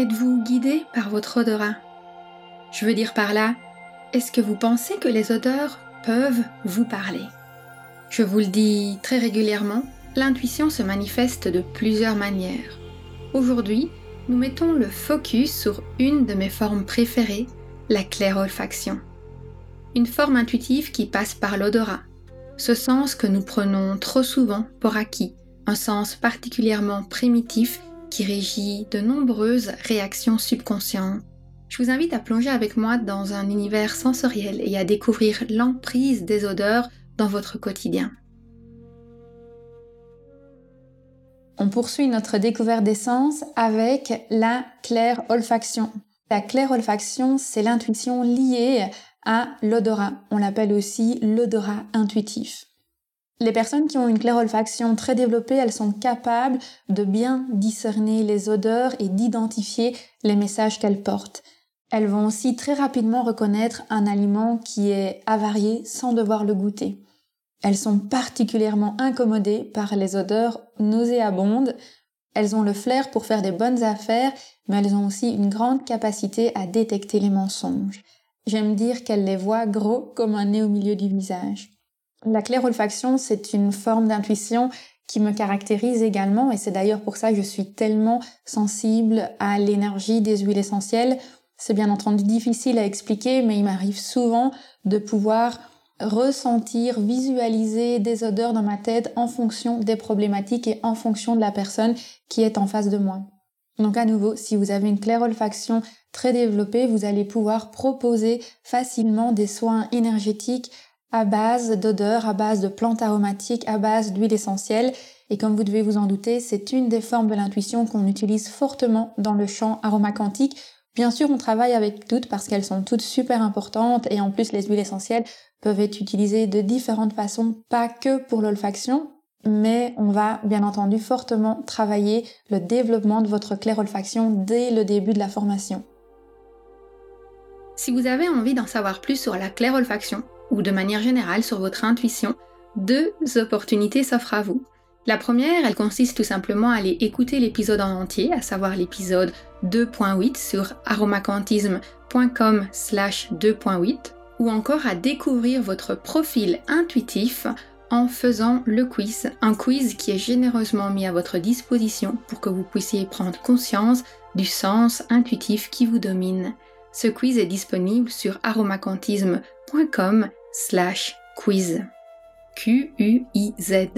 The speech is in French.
Êtes-vous guidé par votre odorat? Je veux dire par là, est-ce que vous pensez que les odeurs peuvent vous parler? Je vous le dis très régulièrement, l'intuition se manifeste de plusieurs manières. Aujourd'hui, nous mettons le focus sur une de mes formes préférées, la clairolfaction. Une forme intuitive qui passe par l'odorat, ce sens que nous prenons trop souvent pour acquis, un sens particulièrement primitif qui régit de nombreuses réactions subconscientes. Je vous invite à plonger avec moi dans un univers sensoriel et à découvrir l'emprise des odeurs dans votre quotidien. On poursuit notre découverte des sens avec la claire olfaction. La claire olfaction, c'est l'intuition liée à l'odorat. On l'appelle aussi l'odorat intuitif. Les personnes qui ont une claire olfaction très développée, elles sont capables de bien discerner les odeurs et d'identifier les messages qu'elles portent. Elles vont aussi très rapidement reconnaître un aliment qui est avarié sans devoir le goûter. Elles sont particulièrement incommodées par les odeurs nauséabondes. Elles ont le flair pour faire des bonnes affaires, mais elles ont aussi une grande capacité à détecter les mensonges. J'aime dire qu'elles les voient gros comme un nez au milieu du visage. La claire olfaction, c'est une forme d'intuition qui me caractérise également et c'est d'ailleurs pour ça que je suis tellement sensible à l'énergie des huiles essentielles. C'est bien entendu difficile à expliquer, mais il m'arrive souvent de pouvoir ressentir, visualiser des odeurs dans ma tête en fonction des problématiques et en fonction de la personne qui est en face de moi. Donc à nouveau, si vous avez une claire olfaction très développée, vous allez pouvoir proposer facilement des soins énergétiques à base d'odeurs, à base de plantes aromatiques, à base d'huile essentielle. Et comme vous devez vous en douter, c'est une des formes de l'intuition qu'on utilise fortement dans le champ aromacantique. Bien sûr, on travaille avec toutes parce qu'elles sont toutes super importantes et en plus les huiles essentielles peuvent être utilisées de différentes façons, pas que pour l'olfaction, mais on va bien entendu fortement travailler le développement de votre claire olfaction dès le début de la formation. Si vous avez envie d'en savoir plus sur la claire olfaction, ou de manière générale sur votre intuition, deux opportunités s'offrent à vous. La première, elle consiste tout simplement à aller écouter l'épisode en entier, à savoir l'épisode 2.8 sur aromacantisme.com slash 2.8, ou encore à découvrir votre profil intuitif en faisant le quiz, un quiz qui est généreusement mis à votre disposition pour que vous puissiez prendre conscience du sens intuitif qui vous domine. Ce quiz est disponible sur aromacantisme.com slash quiz. Q-U-I-Z.